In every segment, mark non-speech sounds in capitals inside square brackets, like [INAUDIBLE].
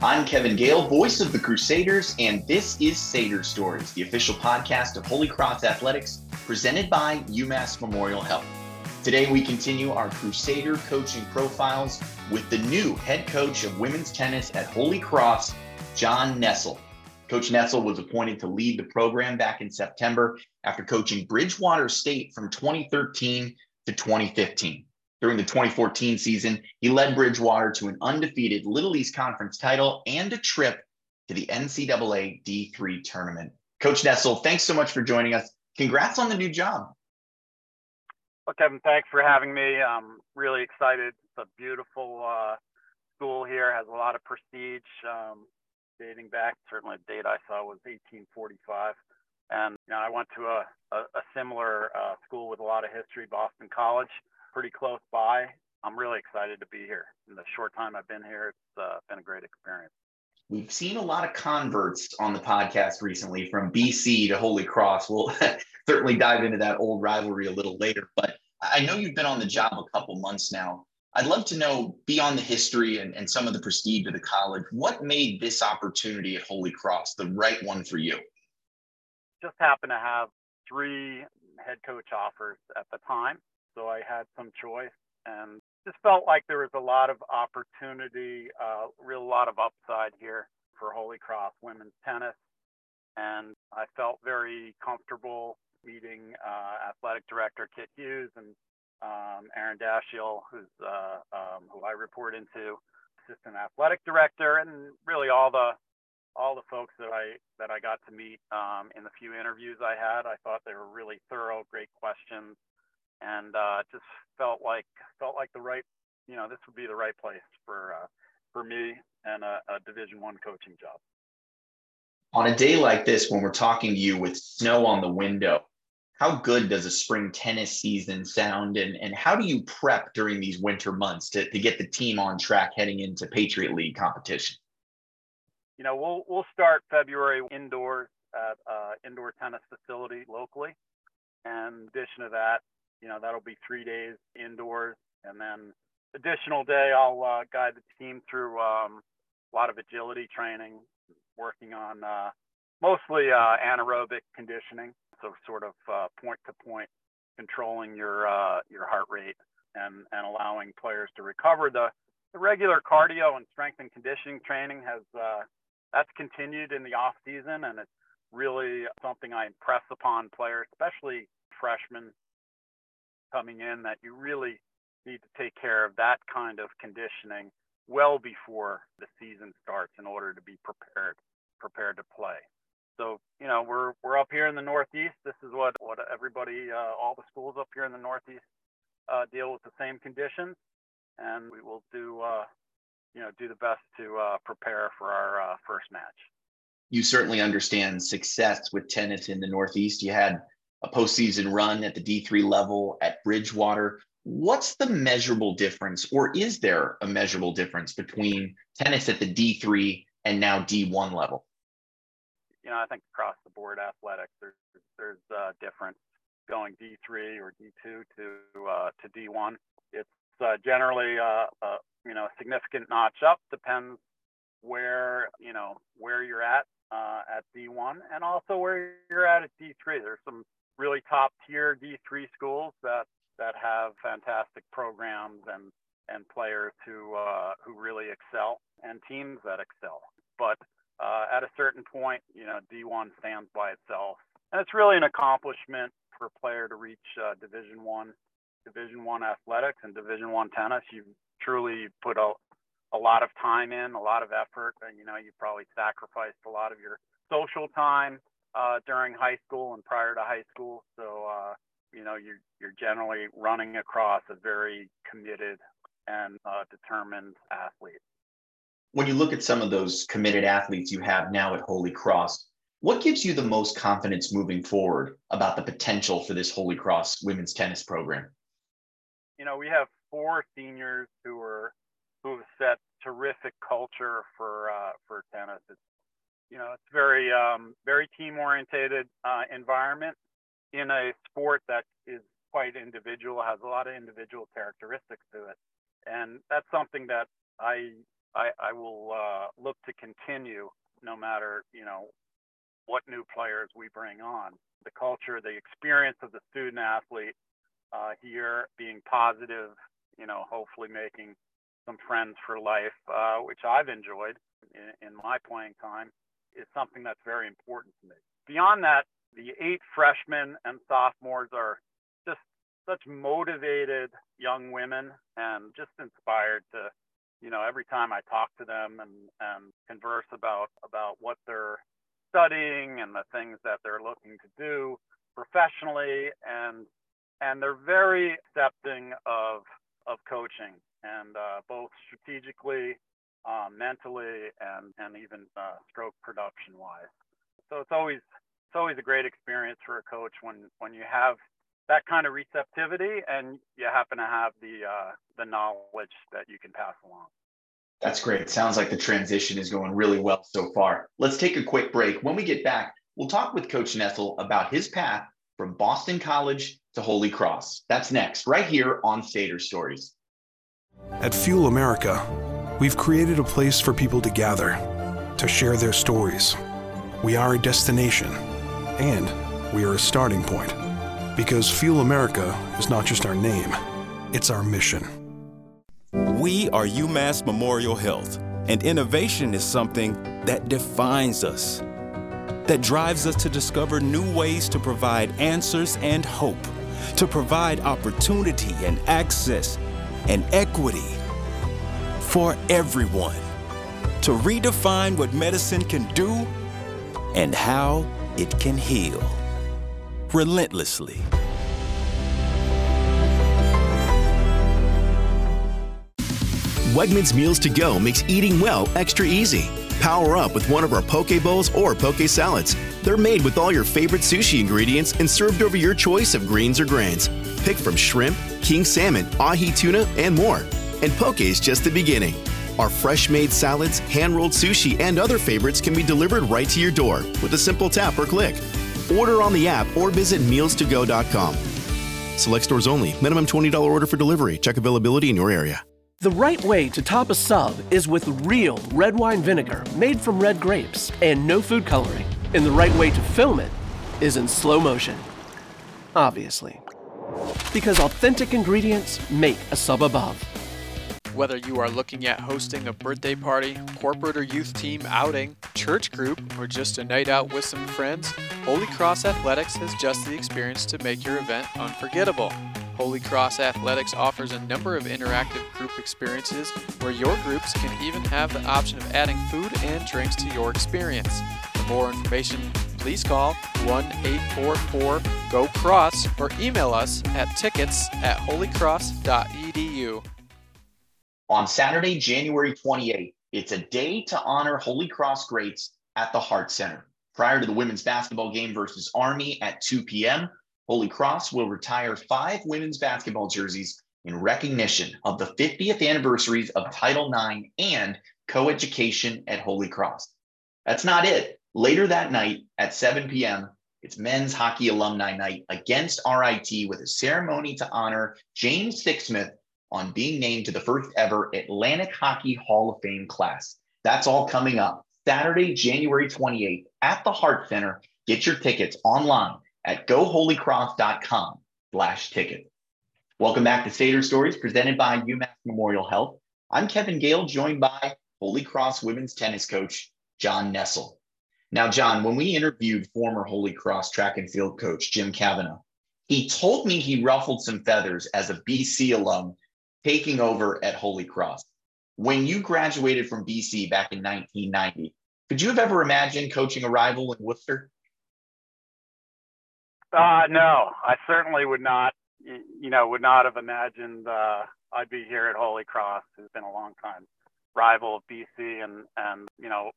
I'm Kevin Gale, voice of the Crusaders, and this is Sader Stories, the official podcast of Holy Cross Athletics, presented by UMass Memorial Health. Today, we continue our Crusader coaching profiles with the new head coach of women's tennis at Holy Cross, John Nessel. Coach Nessel was appointed to lead the program back in September after coaching Bridgewater State from 2013 to 2015. During the 2014 season, he led Bridgewater to an undefeated Little East Conference title and a trip to the NCAA D3 tournament. Coach Nessel, thanks so much for joining us. Congrats on the new job. Well, Kevin, thanks for having me. I'm really excited. It's a beautiful uh, school here, has a lot of prestige. Um, dating back, certainly the date I saw was 1845. And you know, I went to a, a, a similar uh, school with a lot of history, Boston College pretty close by. I'm really excited to be here. In the short time I've been here, it's uh, been a great experience. We've seen a lot of converts on the podcast recently from BC to Holy Cross. We'll [LAUGHS] certainly dive into that old rivalry a little later, but I know you've been on the job a couple months now. I'd love to know, beyond the history and, and some of the prestige of the college, what made this opportunity at Holy Cross the right one for you? Just happened to have three head coach offers at the time so I had some choice and just felt like there was a lot of opportunity, uh, real lot of upside here for Holy Cross women's tennis. And I felt very comfortable meeting uh, athletic director Kit Hughes and um, Aaron Dashiel, who's uh, um, who I report into, assistant athletic director, and really all the all the folks that I that I got to meet um, in the few interviews I had. I thought they were really thorough, great questions, and uh, just felt like felt like the right you know this would be the right place for uh, for me and a, a Division One coaching job. On a day like this, when we're talking to you with snow on the window, how good does a spring tennis season sound, and and how do you prep during these winter months to to get the team on track heading into Patriot League competition? You know, we'll we'll start February indoors at uh, indoor tennis facility locally, and in addition to that, you know, that'll be three days indoors. And then additional day, I'll uh, guide the team through um, a lot of agility training, working on uh, mostly uh, anaerobic conditioning. So sort of point to point controlling your uh, your heart rate and, and allowing players to recover. The, the regular cardio and strength and conditioning training has uh, that's continued in the off season and it's really something I impress upon players, especially freshmen coming in that you really need to take care of that kind of conditioning well before the season starts in order to be prepared prepared to play. So you know we're we're up here in the Northeast. This is what what everybody uh, all the schools up here in the Northeast uh, deal with the same conditions, and we will do uh, you know do the best to uh, prepare for our uh, first match. You certainly understand success with tennis in the Northeast. You had a postseason run at the D3 level at Bridgewater. What's the measurable difference, or is there a measurable difference between tennis at the D3 and now D1 level? You know, I think across the board athletics, there's there's a difference going D3 or D2 to uh, to D1. It's uh, generally uh, uh, you know a significant notch up. Depends where you know where you're at uh, at D1 and also where you're at at D3. There's some really top tier D3 schools that that have fantastic programs and and players who uh, who really excel and teams that excel. But uh, at a certain point, you know, D1 stands by itself, and it's really an accomplishment for a player to reach uh, Division One, Division One athletics and Division One tennis. You truly put a a lot of time in, a lot of effort, and you know, you probably sacrificed a lot of your social time uh, during high school and prior to high school. So, uh, you know, you're, you're generally running across a very committed and uh, determined athlete. When you look at some of those committed athletes you have now at Holy Cross, what gives you the most confidence moving forward about the potential for this Holy Cross women's tennis program? You know, we have four seniors who are who have set terrific culture for uh, for tennis. It's you know, it's very um, very team orientated uh, environment in a sport that is quite individual, has a lot of individual characteristics to it, and that's something that I I, I will uh, look to continue no matter you know what new players we bring on. The culture, the experience of the student athlete uh, here being positive, you know, hopefully making some friends for life, uh, which I've enjoyed in, in my playing time, is something that's very important to me. Beyond that, the eight freshmen and sophomores are just such motivated young women and just inspired to you know every time i talk to them and and converse about about what they're studying and the things that they're looking to do professionally and and they're very accepting of of coaching and uh, both strategically um, mentally and and even uh, stroke production wise so it's always it's always a great experience for a coach when when you have that kind of receptivity and you happen to have the uh, the knowledge that you can pass along that's great. Sounds like the transition is going really well so far. Let's take a quick break. When we get back, we'll talk with Coach Nessel about his path from Boston College to Holy Cross. That's next, right here on Sader Stories. At Fuel America, we've created a place for people to gather, to share their stories. We are a destination, and we are a starting point. Because Fuel America is not just our name, it's our mission. We are UMass Memorial Health, and innovation is something that defines us, that drives us to discover new ways to provide answers and hope, to provide opportunity and access and equity for everyone, to redefine what medicine can do and how it can heal relentlessly. Wegmans Meals to Go makes eating well extra easy. Power up with one of our poke bowls or poke salads. They're made with all your favorite sushi ingredients and served over your choice of greens or grains. Pick from shrimp, king salmon, ahi tuna, and more. And poke is just the beginning. Our fresh made salads, hand rolled sushi, and other favorites can be delivered right to your door with a simple tap or click. Order on the app or visit mealstogo.com. Select stores only. Minimum $20 order for delivery. Check availability in your area. The right way to top a sub is with real red wine vinegar made from red grapes and no food coloring. And the right way to film it is in slow motion. Obviously. Because authentic ingredients make a sub above. Whether you are looking at hosting a birthday party, corporate or youth team outing, church group, or just a night out with some friends, Holy Cross Athletics has just the experience to make your event unforgettable. Holy Cross Athletics offers a number of interactive group experiences where your groups can even have the option of adding food and drinks to your experience. For more information, please call 1 844 GO CROSS or email us at tickets at holycross.edu. On Saturday, January 28th, it's a day to honor Holy Cross greats at the Hart Center. Prior to the women's basketball game versus Army at 2 p.m., Holy Cross will retire five women's basketball jerseys in recognition of the 50th anniversaries of Title IX and coeducation at Holy Cross. That's not it. Later that night at 7 p.m., it's Men's Hockey Alumni Night against RIT with a ceremony to honor James Sixsmith on being named to the first ever Atlantic Hockey Hall of Fame class. That's all coming up Saturday, January 28th at the Hart Center. Get your tickets online at goholycross.com slash ticket. Welcome back to Sader Stories presented by UMass Memorial Health. I'm Kevin Gale, joined by Holy Cross women's tennis coach, John Nessel. Now, John, when we interviewed former Holy Cross track and field coach, Jim Kavanaugh, he told me he ruffled some feathers as a BC alum taking over at Holy Cross. When you graduated from BC back in 1990, could you have ever imagined coaching a rival in Worcester? Uh, no, I certainly would not. You know, would not have imagined uh, I'd be here at Holy Cross, who's been a long time rival of BC, and and you know,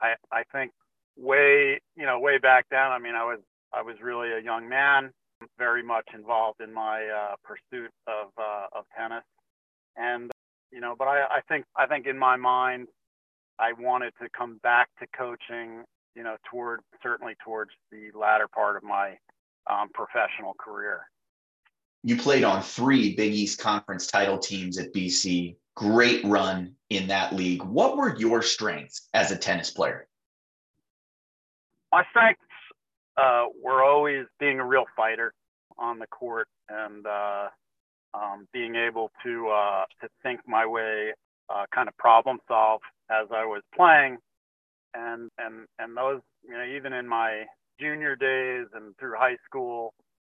I I think way you know way back then. I mean, I was I was really a young man, very much involved in my uh, pursuit of uh, of tennis, and you know, but I I think I think in my mind, I wanted to come back to coaching. You know, toward certainly towards the latter part of my um, professional career. You played on three Big East Conference title teams at BC. great run in that league. What were your strengths as a tennis player? My strengths uh, were always being a real fighter on the court and uh, um, being able to uh, to think my way, uh, kind of problem solve as I was playing, and and and those you know even in my junior days and through high school,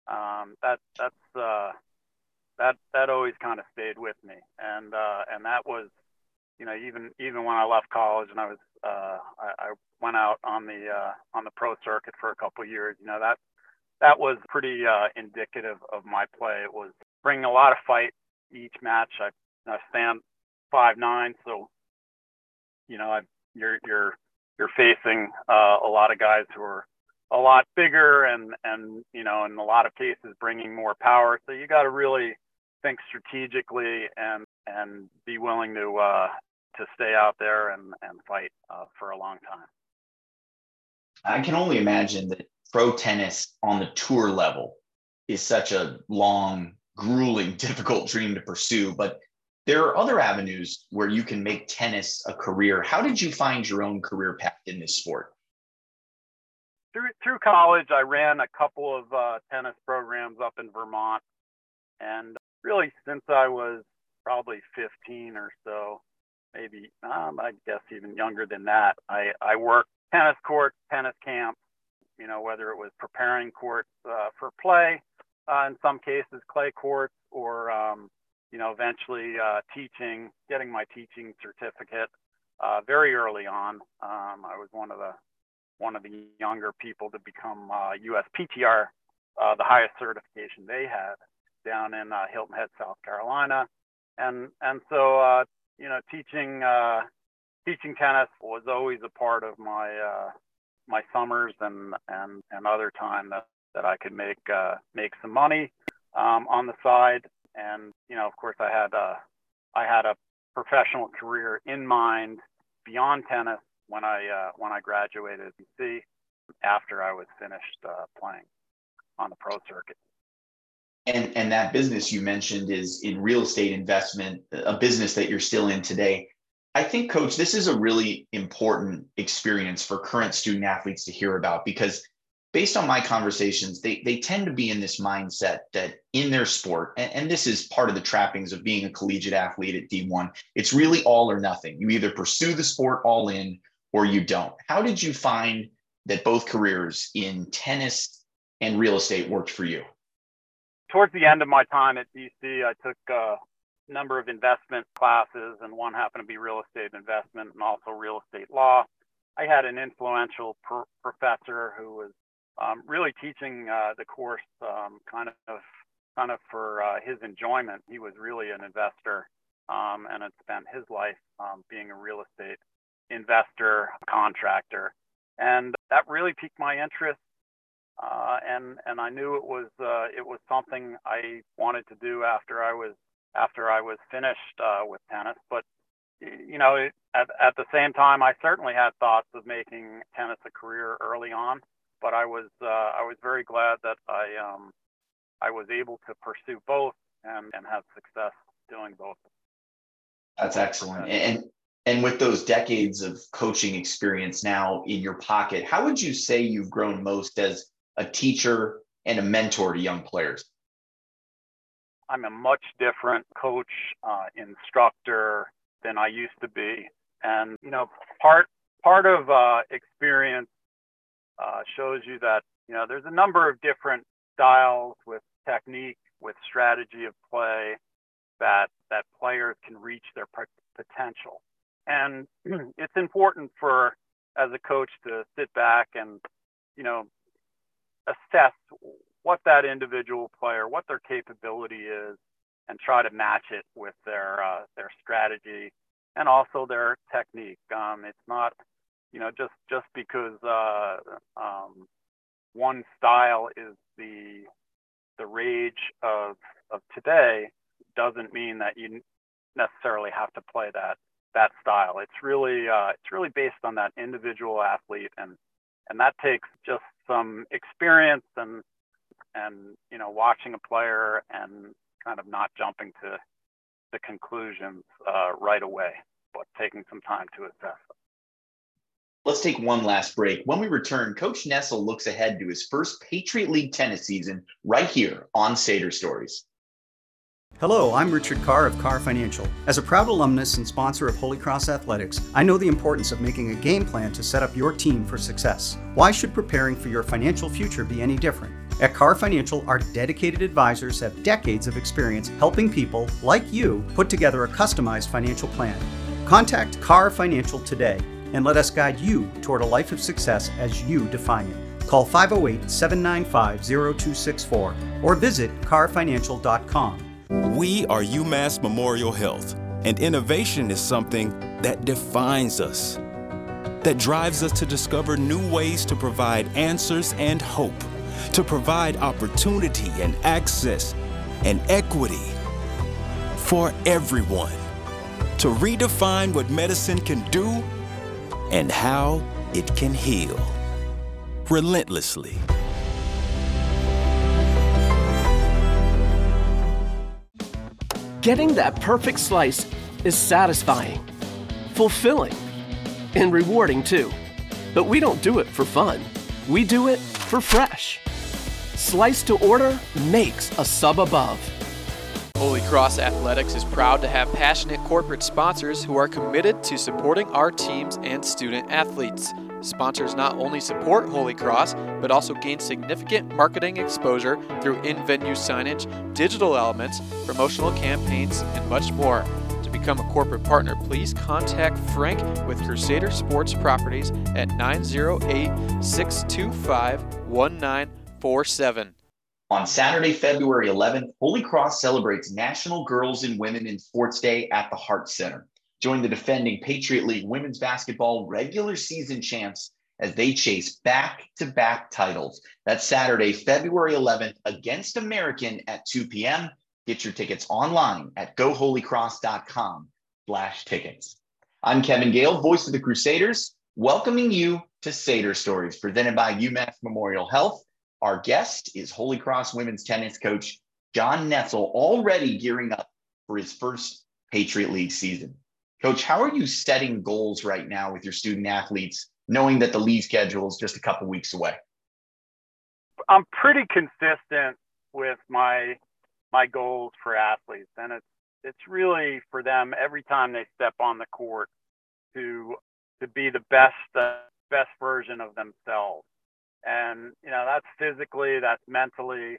um, that that's uh, that that always kind of stayed with me, and uh, and that was you know even even when I left college and I was uh, I, I went out on the uh, on the pro circuit for a couple of years, you know that that was pretty uh, indicative of my play. It was bringing a lot of fight each match. I, I stand five nine, so you know I, you're you're you're facing uh, a lot of guys who are a lot bigger and and you know in a lot of cases bringing more power. So you got to really think strategically and and be willing to uh, to stay out there and and fight uh, for a long time. I can only imagine that pro tennis on the tour level is such a long, grueling, [LAUGHS] difficult dream to pursue. But there are other avenues where you can make tennis a career. How did you find your own career path in this sport? Through, through college, I ran a couple of uh, tennis programs up in Vermont. And really, since I was probably 15 or so, maybe um, I guess even younger than that, I, I worked tennis courts, tennis camps, you know, whether it was preparing courts uh, for play, uh, in some cases clay courts, or um, you know, eventually uh, teaching, getting my teaching certificate uh, very early on. Um, I was one of the one of the younger people to become USPTR, uh, uh, the highest certification they had down in Hilton Head, South Carolina, and and so you know, teaching teaching tennis was always a part of my my summers and and and other time that that I could make uh, make some money um, on the side. And you know, of course, I had a uh, had a professional career in mind beyond tennis when I uh, when I graduated BC after I was finished uh, playing on the pro circuit. And and that business you mentioned is in real estate investment, a business that you're still in today. I think, coach, this is a really important experience for current student athletes to hear about because based on my conversations, they, they tend to be in this mindset that in their sport, and, and this is part of the trappings of being a collegiate athlete at D1, it's really all or nothing. You either pursue the sport all in or you don't. How did you find that both careers in tennis and real estate worked for you? Towards the end of my time at BC, I took uh, number of investment classes, and one happened to be real estate investment and also real estate law. I had an influential pr- professor who was um, really teaching uh, the course um, kind of kind of for uh, his enjoyment. He was really an investor um, and had spent his life um, being a real estate investor, contractor, and that really piqued my interest. Uh, and and I knew it was uh, it was something I wanted to do after I was after I was finished uh, with tennis. But you know, at, at the same time, I certainly had thoughts of making tennis a career early on. But I was uh, I was very glad that I um, I was able to pursue both and, and have success doing both. That's excellent. And and with those decades of coaching experience now in your pocket, how would you say you've grown most as a teacher and a mentor to young players? I'm a much different coach, uh, instructor than I used to be. And, you know, part, part of uh, experience uh, shows you that, you know, there's a number of different styles with technique, with strategy of play that, that players can reach their potential. And [CLEARS THROAT] it's important for, as a coach to sit back and, you know, assess what that individual player, what their capability is, and try to match it with their uh, their strategy and also their technique. Um, it's not, you know, just just because uh, um, one style is the the rage of of today doesn't mean that you necessarily have to play that that style. It's really uh, it's really based on that individual athlete and and that takes just some experience and and you know watching a player and kind of not jumping to the conclusions uh, right away, but taking some time to assess them. Let's take one last break. When we return, Coach Nessel looks ahead to his first Patriot League tennis season right here on Sader Stories. Hello, I'm Richard Carr of Carr Financial. As a proud alumnus and sponsor of Holy Cross Athletics, I know the importance of making a game plan to set up your team for success. Why should preparing for your financial future be any different? At Carr Financial, our dedicated advisors have decades of experience helping people like you put together a customized financial plan. Contact Carr Financial today and let us guide you toward a life of success as you define it. Call 508 795 0264 or visit carfinancial.com. We are UMass Memorial Health, and innovation is something that defines us, that drives us to discover new ways to provide answers and hope, to provide opportunity and access and equity for everyone, to redefine what medicine can do and how it can heal relentlessly. Getting that perfect slice is satisfying, fulfilling, and rewarding too. But we don't do it for fun. We do it for fresh. Slice to order makes a sub above. Holy Cross Athletics is proud to have passionate corporate sponsors who are committed to supporting our teams and student athletes. Sponsors not only support Holy Cross, but also gain significant marketing exposure through in venue signage, digital elements, promotional campaigns, and much more. To become a corporate partner, please contact Frank with Crusader Sports Properties at 908 625 1947. On Saturday, February 11th, Holy Cross celebrates National Girls and Women in Sports Day at the Hart Center. Join the defending Patriot League women's basketball regular season champs as they chase back to back titles. That's Saturday, February 11th against American at 2 p.m. Get your tickets online at goholycross.com slash tickets. I'm Kevin Gale, voice of the Crusaders, welcoming you to Sader Stories presented by UMass Memorial Health. Our guest is Holy Cross women's tennis coach John Nessel, already gearing up for his first Patriot League season. Coach, how are you setting goals right now with your student athletes, knowing that the league schedule is just a couple weeks away? I'm pretty consistent with my my goals for athletes, and it's it's really for them every time they step on the court to to be the best uh, best version of themselves and you know that's physically that's mentally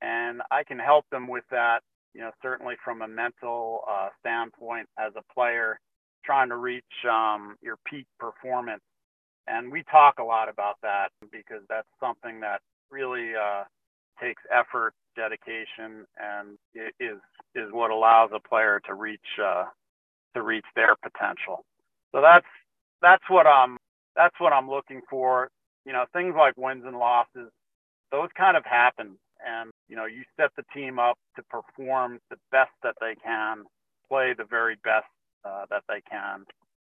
and i can help them with that you know certainly from a mental uh, standpoint as a player trying to reach um, your peak performance. And we talk a lot about that because that's something that really uh, takes effort dedication and is is what allows a player to reach uh, to reach their potential. So that's that's what i'm that's what i'm looking for. You know, things like wins and losses, those kind of happen. And, you know, you set the team up to perform the best that they can, play the very best uh, that they can.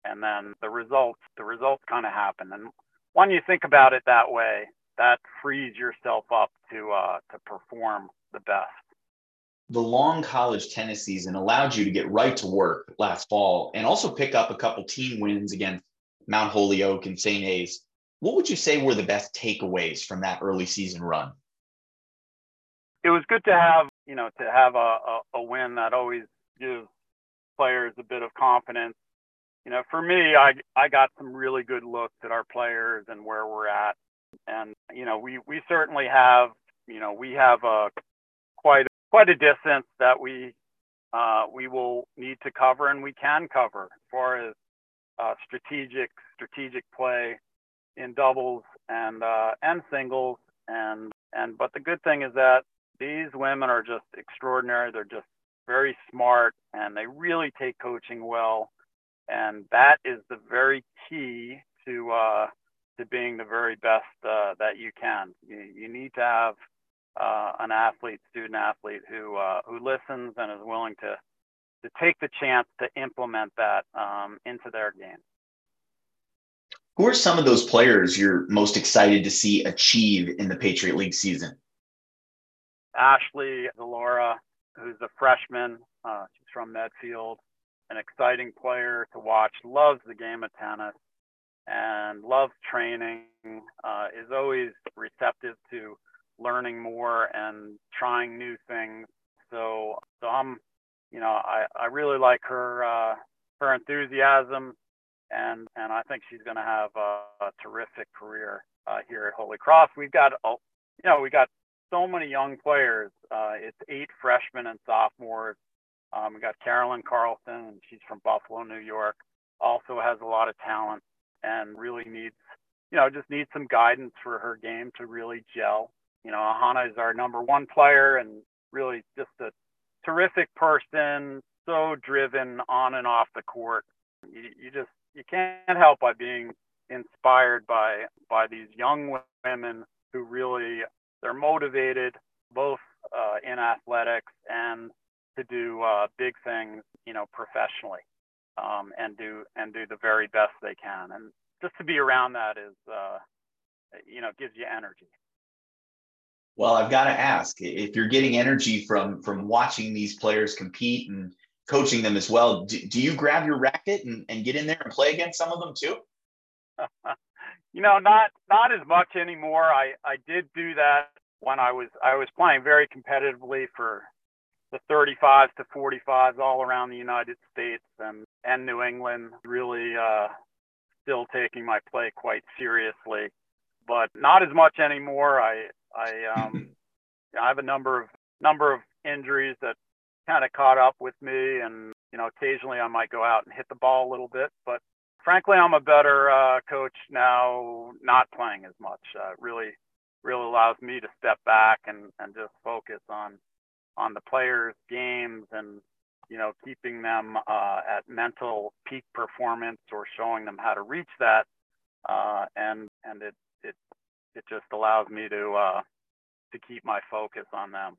And then the results, the results kind of happen. And when you think about it that way, that frees yourself up to, uh, to perform the best. The long college tennis season allowed you to get right to work last fall and also pick up a couple team wins against Mount Holyoke and St. A's. What would you say were the best takeaways from that early season run? It was good to have, you know, to have a, a, a win that always gives players a bit of confidence. You know, for me, I I got some really good looks at our players and where we're at, and you know, we we certainly have, you know, we have a quite quite a distance that we uh, we will need to cover and we can cover as far as uh, strategic strategic play in doubles and uh, and singles and and but the good thing is that these women are just extraordinary. They're just very smart and they really take coaching well, and that is the very key to uh, to being the very best uh, that you can. You, you need to have uh, an athlete, student athlete who uh, who listens and is willing to to take the chance to implement that um, into their game. Who are some of those players you're most excited to see achieve in the Patriot League season? Ashley Zalora, who's a freshman. Uh, she's from Medfield, an exciting player to watch, loves the game of tennis and loves training, uh, is always receptive to learning more and trying new things. So, so I'm, you know, I, I really like her, uh, her enthusiasm and, and I think she's going to have a, a, terrific career uh, here at Holy Cross. We've got, you know, we got so many young players. Uh, it's eight freshmen and sophomores. Um, we got Carolyn Carlson, and she's from Buffalo, New York. Also has a lot of talent and really needs, you know, just needs some guidance for her game to really gel. You know, Ahana is our number one player and really just a terrific person, so driven on and off the court. You, you just you can't help by being inspired by by these young women who really they're motivated both uh, in athletics and to do uh, big things, you know, professionally, um, and do and do the very best they can. And just to be around that is, uh, you know, gives you energy. Well, I've got to ask if you're getting energy from from watching these players compete and coaching them as well. Do, do you grab your racket and, and get in there and play against some of them too? [LAUGHS] you know, not not as much anymore. I I did do that when I was I was playing very competitively for the 35s to 45s all around the United States and and New England. Really, uh, still taking my play quite seriously, but not as much anymore. I I um [CLEARS THROAT] I have a number of number of injuries that kind of caught up with me, and you know occasionally I might go out and hit the ball a little bit, but frankly I'm a better uh, coach now, not playing as much. Uh, really really allows me to step back and and just focus on on the players' games and you know keeping them uh, at mental peak performance or showing them how to reach that, uh, and and it it it just allows me to uh, to keep my focus on them.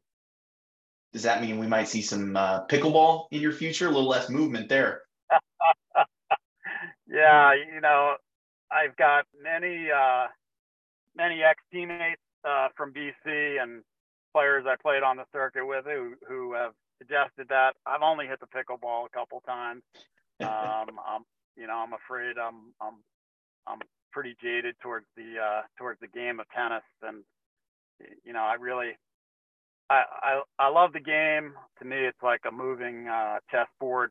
Does that mean we might see some uh, pickleball in your future? A little less movement there. [LAUGHS] yeah, you know, I've got many uh, many ex teammates uh, from BC and players I played on the circuit with who who have suggested that. I've only hit the pickleball a couple times. [LAUGHS] Um, I'm you know I'm afraid I'm I'm I'm pretty jaded towards the uh, towards the game of tennis, and you know I really I, I I love the game. To me, it's like a moving uh, chessboard.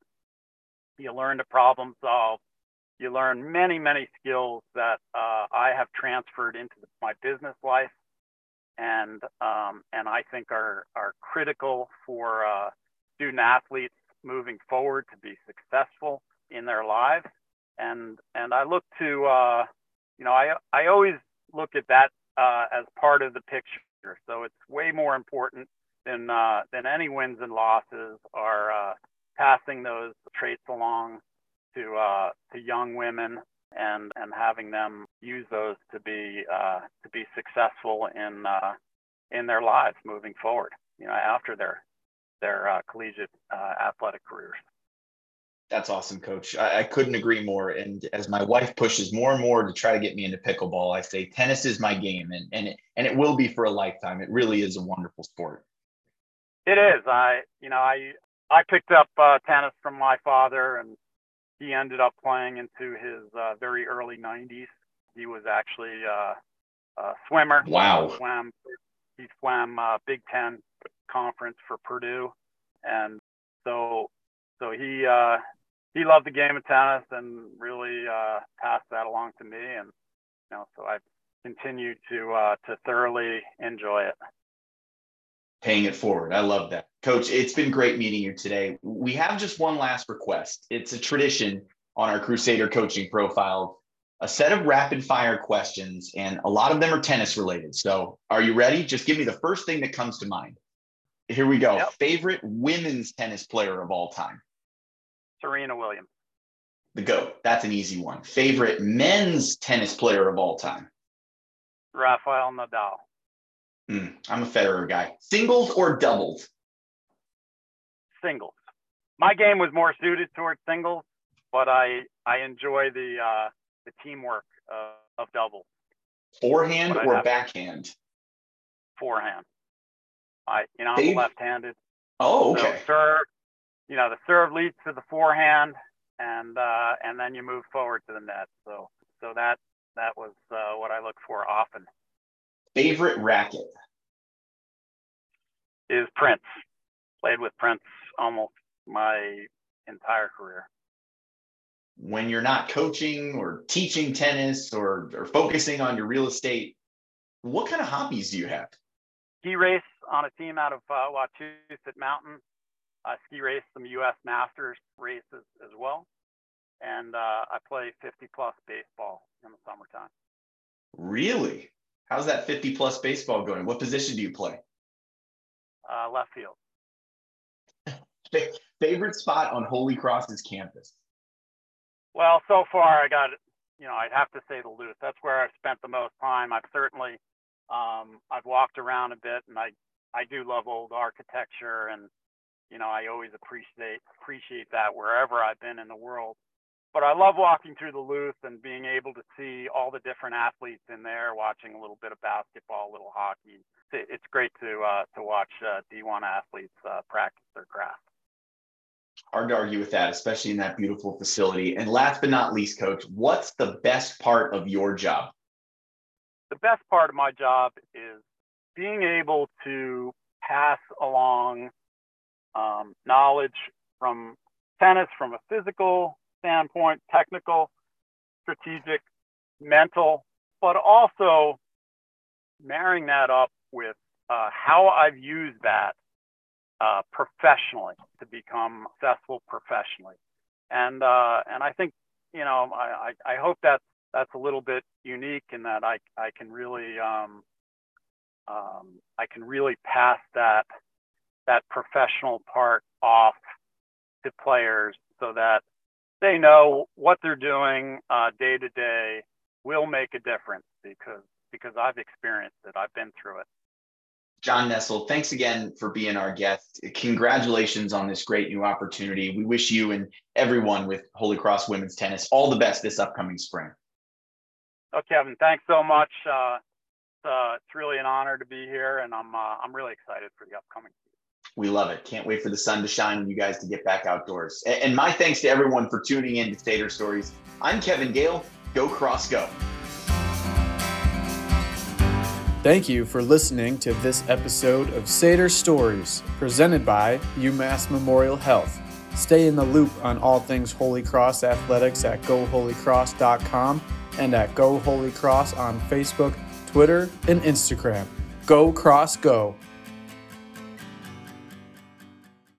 You learn to problem solve. You learn many many skills that uh, I have transferred into my business life and um, and I think are are critical for uh, student athletes moving forward to be successful in their lives. And and I look to uh, you know I I always look at that uh, as part of the picture. So it's way more important than uh, than any wins and losses are uh, passing those traits along to uh, to young women and and having them use those to be uh, to be successful in uh, in their lives moving forward. You know, after their their uh, collegiate uh, athletic careers. That's awesome, Coach. I, I, couldn't agree more. And as my wife pushes more and more to try to get me into pickleball, I say tennis is my game, and and it, and it will be for a lifetime. It really is a wonderful sport. It is. I you know I I picked up uh, tennis from my father, and he ended up playing into his uh, very early 90s. He was actually uh, a swimmer. Wow. He swam, he swam uh, Big Ten conference for Purdue, and so so he uh, he loved the game of tennis and really uh, passed that along to me, and you know so I've continued to uh, to thoroughly enjoy it paying it forward. I love that. Coach, it's been great meeting you today. We have just one last request. It's a tradition on our Crusader coaching profile a set of rapid fire questions, and a lot of them are tennis related. So, are you ready? Just give me the first thing that comes to mind. Here we go. Yep. Favorite women's tennis player of all time? Serena Williams. The GOAT. That's an easy one. Favorite men's tennis player of all time? Rafael Nadal. Mm, I'm a Federer guy. Singles or doubles? Singles. My game was more suited towards singles, but I I enjoy the uh, the teamwork uh, of doubles. Forehand or backhand? Forehand. I you know I'm left-handed. Oh, okay. So serve, you know, the serve leads to the forehand, and uh, and then you move forward to the net. So so that that was uh, what I look for often. Favorite racket is Prince. Played with Prince almost my entire career. When you're not coaching or teaching tennis or, or focusing on your real estate, what kind of hobbies do you have? Ski race on a team out of uh, Wachusett Mountain. I ski race some U.S. Masters races as well, and uh, I play 50 plus baseball in the summertime. Really? How's that 50 plus baseball going? What position do you play? Uh, left field. [LAUGHS] Favorite spot on Holy Cross's campus? Well, so far I got, you know, I'd have to say the Luth. That's where I've spent the most time. I've certainly, um, I've walked around a bit, and I, I do love old architecture, and you know, I always appreciate appreciate that wherever I've been in the world. But I love walking through the Luth and being able to see all the different athletes in there, watching a little bit of basketball, a little hockey. It's great to uh, to watch uh, D1 athletes uh, practice their craft. Hard to argue with that, especially in that beautiful facility. And last but not least, coach, what's the best part of your job? The best part of my job is being able to pass along um, knowledge from tennis from a physical standpoint, technical, strategic, mental, but also marrying that up with uh, how I've used that uh, professionally to become successful professionally. And uh, and I think you know I, I, hope that that's a little bit unique in that I I can really um, um, I can really pass that that professional part off to players so that they know what they're doing uh, day to day will make a difference because because I've experienced it. I've been through it. John Nessel, thanks again for being our guest. Congratulations on this great new opportunity. We wish you and everyone with Holy Cross Women's Tennis all the best this upcoming spring. Oh, Kevin, thanks so much. Uh, it's, uh, it's really an honor to be here, and I'm uh, I'm really excited for the upcoming we love it. Can't wait for the sun to shine and you guys to get back outdoors. And my thanks to everyone for tuning in to Sader Stories. I'm Kevin Gale. Go Cross Go. Thank you for listening to this episode of Sader Stories, presented by UMass Memorial Health. Stay in the loop on all things Holy Cross athletics at goholycross.com and at Go Holy Cross on Facebook, Twitter, and Instagram. Go Cross Go.